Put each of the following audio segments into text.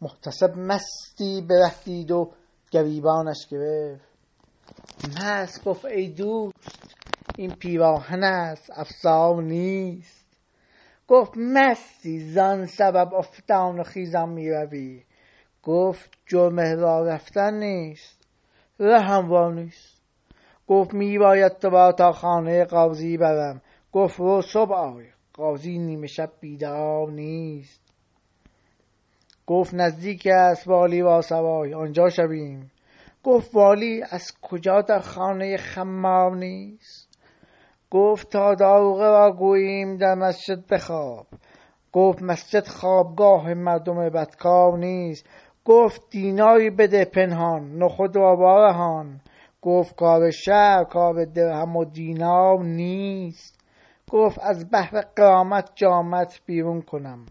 محتسب مستی برهدید و گریبانش گرفت. مست گفت ای دوست این پیراهن است افسار نیست. گفت مستی زان سبب افتان و خیزان می روی گفت جرم را رفتن نیست ره هموار نیست. گفت می باید تو با تا خانه قاضی برم. گفت رو صبح آی قاضی نیمه شب بیدار نیست. گفت نزدیک است والی با سوای آنجا شویم. گفت والی از کجا در خانه خمار نیست؟ گفت تا داروغه را گوییم در مسجد بخواب. گفت مسجد خوابگاه مردم بدکار نیست. گفت دیناری بده پنهان نخود را وارهان. گفت کار شهر کار درهم و دینار نیست. گفت از بهر قرامت جامت بیرون کنم.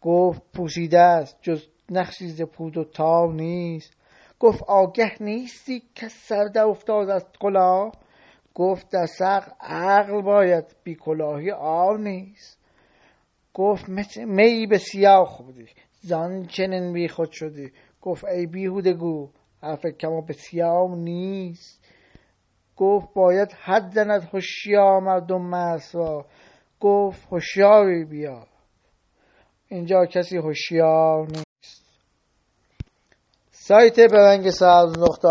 گفت پوشیده است جز نقشی ز پود و تار نیست. گفت آگه نیستی که سر در افتاد از کلاه؟ گفت در سقف عقل باید بی کلاهی عار نیست. گفت می بسیار خوردی زان چنین بی خود شدی. گفت ای بیهوده گو حرف کم و بسیار نیست. گفت باید حد زند هوشیار مردم را. گفت هوشیاری بیا اینجا کسی هوشیار نیست. سایت برنگ سبز نقطه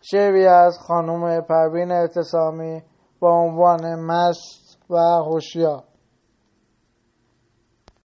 شعری از خانم پروین اعتصامی با عنوان مست و هوشیار.